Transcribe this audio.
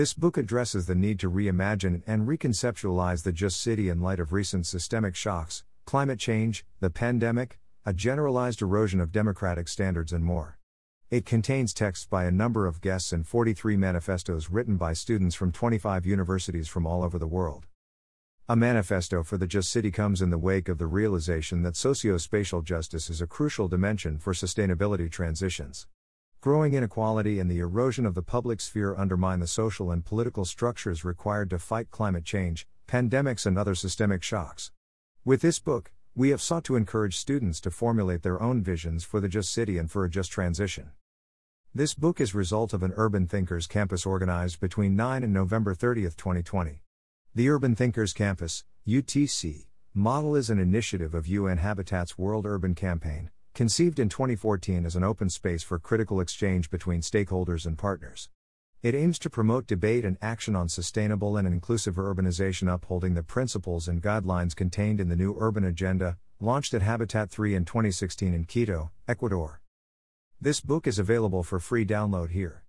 This book addresses the need to reimagine and reconceptualize the just city in light of recent systemic shocks, climate change, the pandemic, a generalized erosion of democratic standards, and more. It contains texts by a number of guests and 43 manifestos written by students from 25 universities from all over the world. A manifesto for the Just City comes in the wake of the realization that socio-spatial justice is a crucial dimension for sustainability transitions. Growing inequality and the erosion of the public sphere undermine the social and political structures required to fight climate change, pandemics, and other systemic shocks. With this book, we have sought to encourage students to formulate their own visions for the Just City and for a just transition. This book is result of an Urban Thinkers campus organized between 9 and November 30, 2020. The Urban Thinkers Campus, UTC, model is an initiative of UN Habitat's World Urban Campaign, conceived in 2014 as an open space for critical exchange between stakeholders and partners. It aims to promote debate and action on sustainable and inclusive urbanization, upholding the principles and guidelines contained in the new Urban Agenda, launched at Habitat 3 in 2016 in Quito, Ecuador. This book is available for free download here.